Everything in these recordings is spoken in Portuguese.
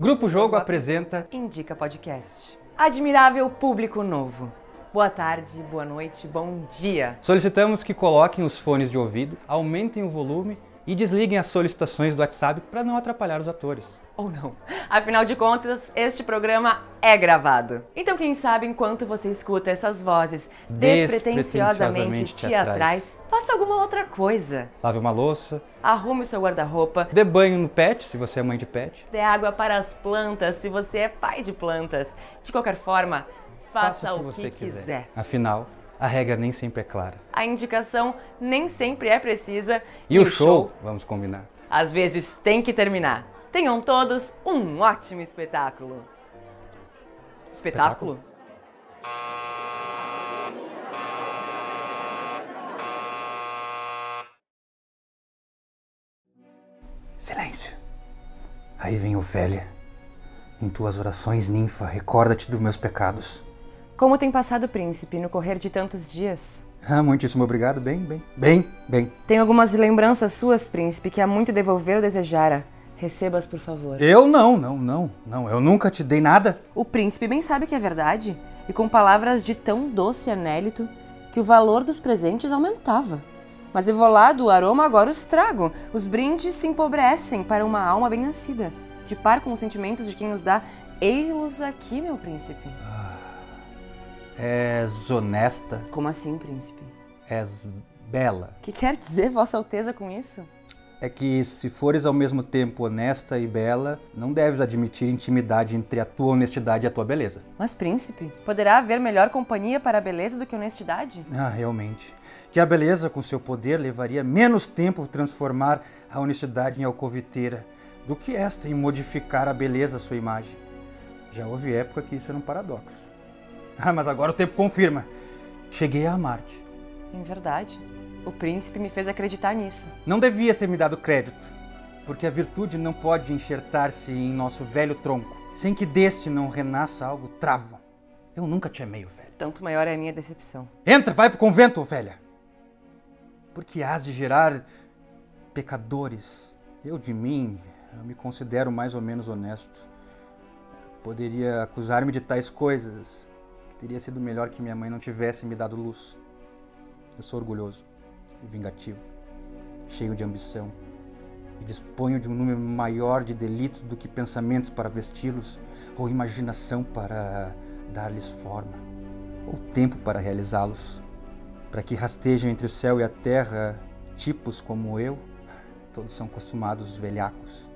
Grupo Jogo apresenta Indica Podcast. Admirável público novo. Boa tarde, boa noite, bom dia. Solicitamos que coloquem os fones de ouvido, aumentem o volume e desliguem as solicitações do WhatsApp para não atrapalhar os atores. Ou não. Afinal de contas, este programa é gravado. Então, quem sabe, enquanto você escuta essas vozes despretensiosamente Despretensiosamente teatrais, faça alguma outra coisa. Lave uma louça, Arrume o seu guarda-roupa, dê banho no pet, se você é mãe de pet. dê água para as plantas se você é pai de plantas. De qualquer forma, faça, o que, quiser. Afinal, a regra nem sempre é clara. A indicação nem sempre é precisa E, o show, vamos combinar. às vezes tem que terminar. Tenham todos um ótimo espetáculo. Espetáculo? Silêncio. Aí vem Ofélia. Em tuas orações, ninfa, recorda-te dos meus pecados. Como tem passado, príncipe, no correr de tantos dias? Ah, muitíssimo obrigado. Bem, bem, bem, bem. Tenho algumas lembranças suas, príncipe, que há muito devolver ou desejara. Receba-as, por favor. Eu não, não, não, não. Eu nunca te dei nada. O príncipe bem sabe que é verdade, e com palavras de tão doce anélito que o valor dos presentes aumentava. Mas evolado o aroma agora os trago. Os brindes se empobrecem para uma alma bem nascida, de par com os sentimentos de quem os dá. Ei-los aqui, meu príncipe. És honesta, Como assim, príncipe? és bela. O que quer dizer Vossa Alteza com isso? É que se fores ao mesmo tempo honesta e bela, não deves admitir intimidade entre a tua honestidade e a tua beleza. Mas, príncipe, poderá haver melhor companhia para a beleza do que honestidade? Ah, realmente. Que a beleza, com seu poder, levaria menos tempo transformar a honestidade em alcoviteira do que esta em modificar a beleza à sua imagem. Já houve época que isso era um paradoxo. Ah, mas agora o tempo confirma. Cheguei a amar-te. Em verdade, o príncipe me fez acreditar nisso. Não devia ter me dado crédito, porque a virtude não pode enxertar-se em nosso velho tronco, sem que deste não renasça algo travo. Eu nunca te amei, velho. Tanto maior é a minha decepção. Entra, vai pro convento, velha. Porque hás de gerar pecadores. Eu de mim, eu me considero mais ou menos honesto. Poderia acusar-me de tais coisas, que teria sido melhor que minha mãe não tivesse me dado luz. Eu sou orgulhoso e vingativo, cheio de ambição, e disponho de um número maior de delitos do que pensamentos para vesti-los, ou imaginação para dar-lhes forma, ou tempo para realizá-los para que rastejam entre o céu e a terra tipos como eu, todos são costumados velhacos.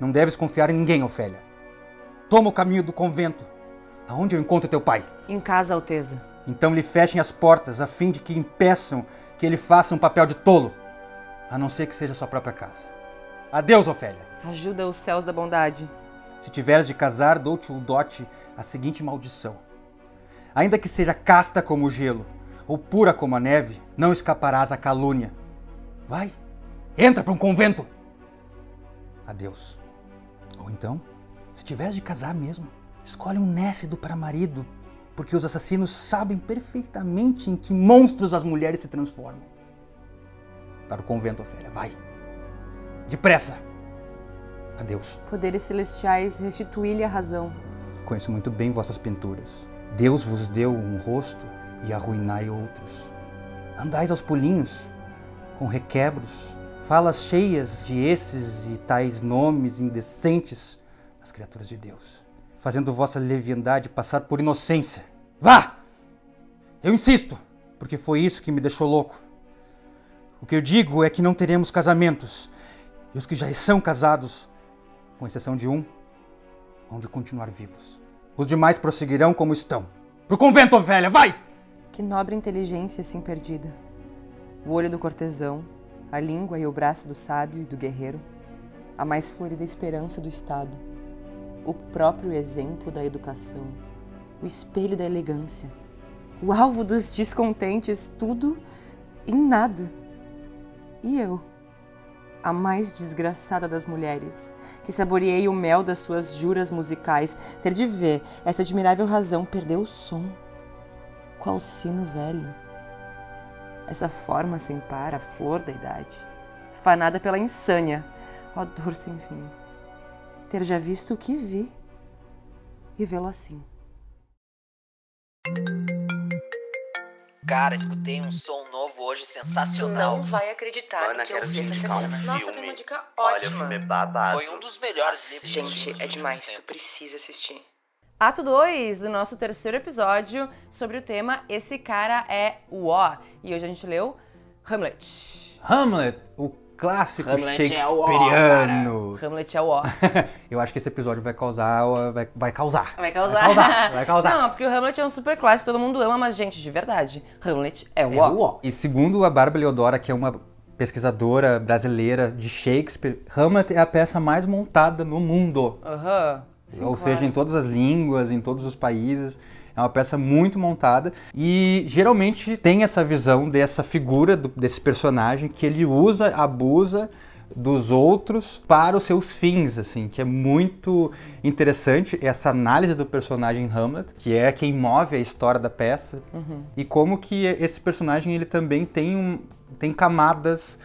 Não deves confiar em ninguém, Ofélia. Toma o caminho do convento, aonde eu encontro teu pai. Em casa, Alteza. Então lhe fechem as portas, a fim de que impeçam que ele faça um papel de tolo, a não ser que seja sua própria casa. Adeus, Ofélia. Ajuda os céus da bondade. Se tiveres de casar, dou-te o dote a seguinte maldição. Ainda que seja casta como o gelo, ou pura como a neve, não escaparás à calúnia. Vai, entra para um convento. Adeus. Ou então, se tiveres de casar mesmo, escolhe um nécido para marido, porque os assassinos sabem perfeitamente em que monstros as mulheres se transformam. Para o convento, Ofélia, vai. Depressa. Adeus. Poderes celestiais, restituí-lhe a razão. Conheço muito bem vossas pinturas. Deus vos deu um rosto e arruinai outros. Andais aos pulinhos, com requebros, falas cheias de esses e tais nomes indecentes às criaturas de Deus, fazendo vossa leviandade passar por inocência. Vá! Eu insisto, porque foi isso que me deixou louco. O que eu digo é que não teremos casamentos, e os que já são casados, com exceção de um, hão de continuar vivos. Os demais prosseguirão como estão. Pro convento, velha, vai! Que nobre inteligência assim perdida. O olho do cortesão, a língua e o braço do sábio e do guerreiro, a mais florida esperança do Estado, o próprio exemplo da educação, o espelho da elegância, o alvo dos descontentes, tudo em nada. E eu, a mais desgraçada das mulheres, que saboreei o mel das suas juras musicais, ter de ver essa admirável razão perder o som qual sino velho. Essa forma sem par, a flor da idade, fanada pela insânia, ó dor sem fim. Ter já visto o que vi e vê-lo assim. Cara, escutei um som novo hoje sensacional. Não vai acreditar Mana, no que eu vi essa indicar um semana. Nossa, tem uma dica Olha, o ótima. filme é babado. Foi um dos melhores livros Gente, é demais, tu precisa assistir. Ato 2 do nosso terceiro episódio sobre o tema Esse cara é o ó. E hoje a gente leu Hamlet. Hamlet, o clássico Hamlet é o. Hamlet é o ó. Eu acho que esse episódio vai causar. Vai, vai causar. Vai causar. Vai causar. Vai causar. Não, porque o Hamlet é um super clássico, todo mundo ama, mas, gente, de verdade, Hamlet é o É ó. o ó. E segundo a Bárbara Leodora, que é uma pesquisadora brasileira de Shakespeare, Hamlet é a peça mais montada no mundo. Aham. Sim, Ou claro. seja, em todas as línguas, em todos os países. É uma peça muito montada e geralmente tem essa visão dessa figura, do- desse personagem que ele usa, abusa dos outros para os seus fins, assim, que é muito interessante essa análise do personagem Hamlet, que é quem move a história da peça e como que esse personagem ele também tem um, tem camadas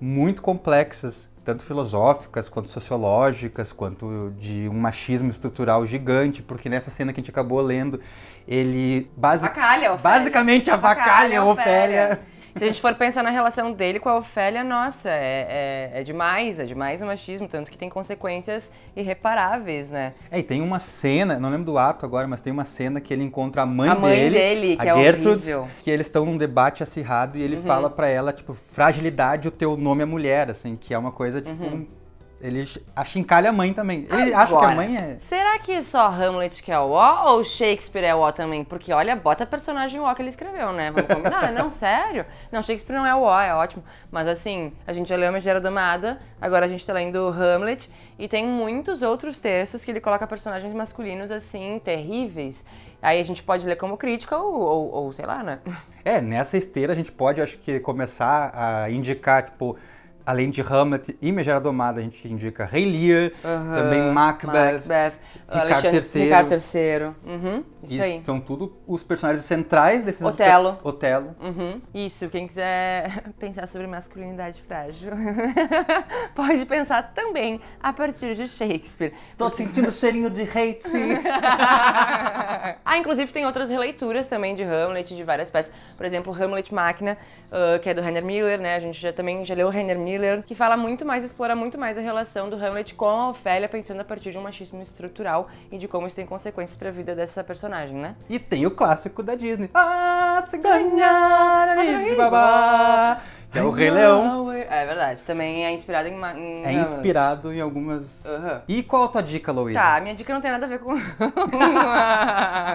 muito complexas, tanto filosóficas quanto sociológicas, quanto de um machismo estrutural gigante, porque nessa cena que a gente acabou lendo, ele basi Avacalha, Ofélia. basicamente avacalha a Ofélia. Se a gente for pensar na relação dele com a Ofélia, nossa, é, é, é demais, é demais o machismo, tanto que tem consequências irreparáveis, né? É, e tem uma cena, não lembro do ato agora, mas tem uma cena que ele encontra a mãe A mãe dele, dele, que a é Gertrude, horrível. Uhum. que eles estão num debate acirrado e ele fala pra ela, tipo, fragilidade, o teu nome é mulher, assim, que é uma coisa, tipo, Uhum. Ele achincalha a mãe também. Ele acha que a Agora, mãe é... Será que só Hamlet que é o ó ou Shakespeare é o ó também? Porque olha, bota personagem ó que ele escreveu, né? Vamos combinar? não, sério? Não, Shakespeare não é o ó, é ótimo. Mas assim, a gente já leu Megera Domada, agora a gente tá lendo Hamlet, e tem muitos outros textos que ele coloca personagens masculinos assim, terríveis. Aí a gente pode ler como crítica ou, ou, ou sei lá, né? É, nessa esteira a gente pode, acho que, começar a indicar, tipo, além de Hamlet e Megera Domada, a gente indica Rei Lear, também Macbeth, Macbeth, Ricardo III. Ricardo III. Uhum, isso e aí. são tudo os personagens centrais desses... Otelo. Otelo. Uhum. Isso, quem quiser pensar sobre masculinidade frágil, pode pensar também a partir de Shakespeare. Tô sentindo cheirinho de hate. ah, inclusive tem outras releituras também de Hamlet, de várias peças. Por exemplo, Hamlet Máquina, ah, que é do Rainer Miller, né? A gente já também já leu Rainer Miller, que fala muito mais, explora muito mais a relação do Hamlet com a Ofélia, pensando a partir de um machismo estrutural e de como isso tem consequências pra vida dessa personagem, né? E tem o clássico da Disney. Ah, se ganhar, Alice Babá. Que é o Rei Leão. É verdade, também é inspirado em, em É inspirado em algumas... Aham. E qual a tua dica, Louise? Tá, minha dica não tem nada a ver com,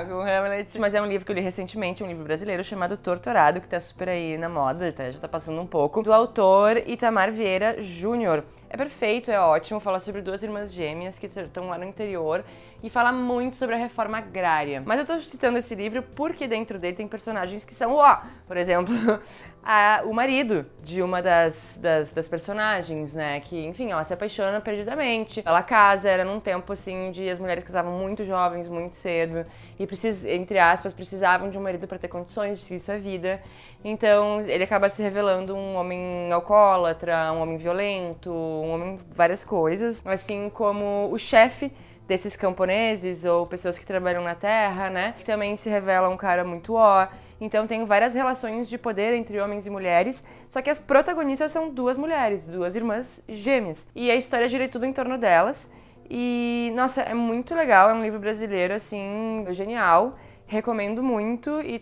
com Hamlet, mas é um livro que eu li recentemente, um livro brasileiro chamado Torturado, que tá super aí na moda, tá- já tá passando um pouco, do autor Itamar Vieira Júnior. É perfeito, é ótimo, fala sobre duas irmãs gêmeas que estão lá no interior e fala muito sobre a reforma agrária. Mas eu tô citando esse livro porque dentro dele tem personagens que são, ó, por exemplo, a- o marido de uma das, das, das personagens, né? Que, enfim, ela se apaixona perdidamente. Ela casa, era num tempo assim de as mulheres casavam muito jovens, muito cedo, e precis, entre aspas, precisavam de um marido para ter condições de seguir sua vida. Então ele acaba se revelando um homem alcoólatra, um homem violento, um homem várias coisas, assim como o chefe desses camponeses ou pessoas que trabalham na terra, né? Que também se revela um cara muito ó. Então tem várias relações de poder entre homens e mulheres, só que as protagonistas são duas mulheres, duas irmãs gêmeas. E a história gira tudo em torno delas. E, nossa, é muito legal, é um livro brasileiro, assim, genial. Recomendo muito e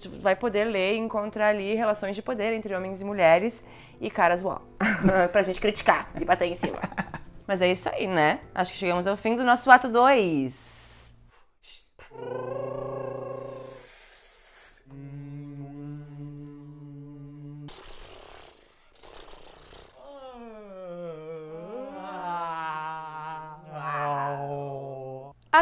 tu vai poder ler e encontrar ali relações de poder entre homens e mulheres e caras uau. pra gente criticar e bater em cima. Mas é isso aí, né? Acho que chegamos ao fim do nosso ato 2.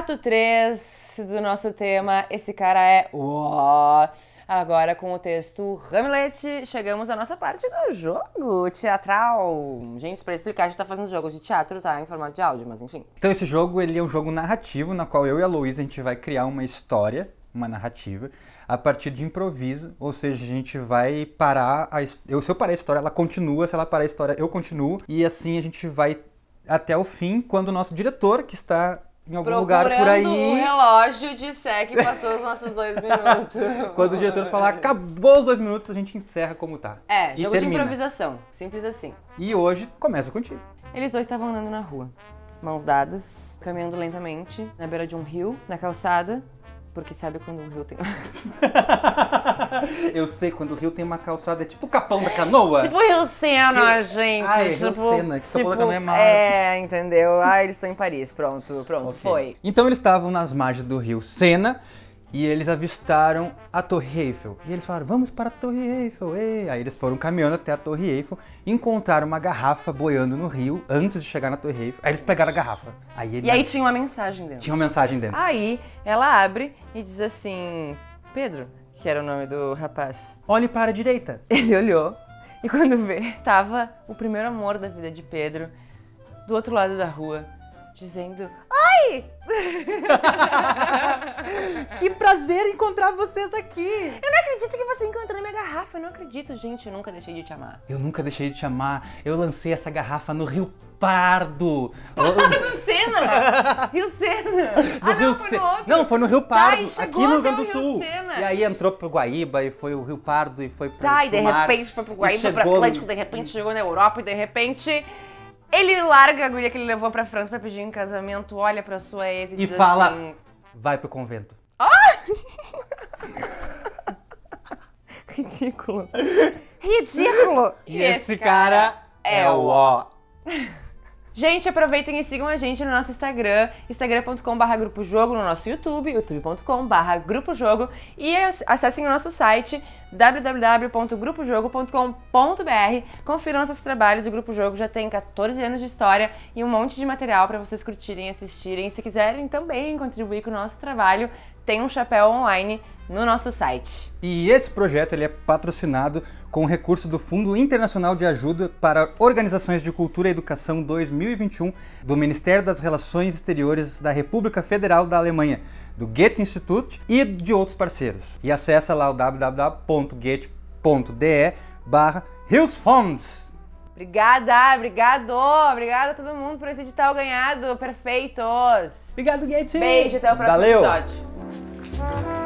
Ato 3 do nosso tema, esse cara é uó. Agora com o texto Hamlet, chegamos à nossa parte do jogo teatral. Gente, pra explicar, a gente tá fazendo jogos de teatro, tá? Em formato de áudio, mas enfim. Então esse jogo ele é um jogo narrativo na qual eu e a Luísa a gente vai criar uma história, uma narrativa a partir de improviso, ou seja, a gente vai parar a eu se eu parar a história, ela continua, se ela parar a história, eu continuo e assim a gente vai até o fim, quando o nosso diretor, que está em algum lugar por aí. o relógio disser que passou os nossos dois minutos. Quando o diretor falar, acabou os dois minutos, a gente encerra como tá. É, jogo de improvisação. Simples assim. E hoje começa contigo. Eles dois estavam andando na rua, mãos dadas, caminhando lentamente, na beira de um rio, na calçada, porque sabe quando o rio tem. Eu sei, quando o rio tem uma calçada, é tipo o capão da canoa. tipo Rio Sena, Que- gente. Ah, é Rio tipo, Sena, que Capão da Canoa é mar. É, entendeu? Ah, eles estão em Paris. Pronto, pronto, Ok. foi. Então eles estavam nas margens do rio Sena e eles avistaram a Torre Eiffel. E eles falaram, vamos para a Torre Eiffel. ê." Aí eles foram caminhando até a Torre Eiffel, encontraram uma garrafa boiando no rio antes de chegar na Torre Eiffel. Aí eles pegaram a garrafa. Aí E aí tinha uma mensagem dentro. tinha uma mensagem dentro. Aí ela abre e diz assim: Pedro, que era o nome do rapaz. Olhe para a direita. Ele olhou e quando vê, tava o primeiro amor da vida de Pedro do outro lado da rua, dizendo: Ai! que prazer encontrar vocês aqui. Eu não acredito que você encontrou minha garrafa. Eu não acredito, gente. Eu nunca deixei de te amar. Eu nunca deixei de te amar. Eu lancei essa garrafa no Rio Pardo. Rio Sena! Rio Sena! ah, No não, Rio foi Se- no outro. Não, foi no Rio Tá, Pardo, e aqui no Rio Grande do Sul. Sena. E aí entrou pro Guaíba e foi o Rio Pardo e foi pro Tá, e de pro mar. repente foi pro Guaíba, pro chegou- Atlântico, de repente chegou na Europa e de repente ele larga a guria que ele levou pra França pra pedir em casamento, olha pra sua ex e, E diz fala, assim... vai pro convento. Ridículo. Ridículo! E esse cara é o ó. Gente, aproveitem e sigam a gente no nosso Instagram, instagram.com.br Grupo Jogo, no nosso YouTube, youtube.com.br Grupo Jogo e ac- acessem o nosso site www.grupojogo.com.br. Confiram nossos trabalhos, o Grupo Jogo já tem 14 anos de história e um monte de material para vocês curtirem e assistirem. Se quiserem também contribuir com o nosso trabalho, tem um chapéu online no nosso site. E esse projeto ele é patrocinado com recurso do Fundo Internacional de Ajuda para Organizações de Cultura e Educação 2021 do Ministério das Relações Exteriores da República Federal da Alemanha, do Goethe Institut e de outros parceiros. E acessa lá o www.goethe.de barra Hilfsfonds. Obrigada, obrigado, obrigada a todo mundo por esse edital ganhado, perfeitos! Obrigado, Goethe! Beijo, até o próximo Valeu. episódio.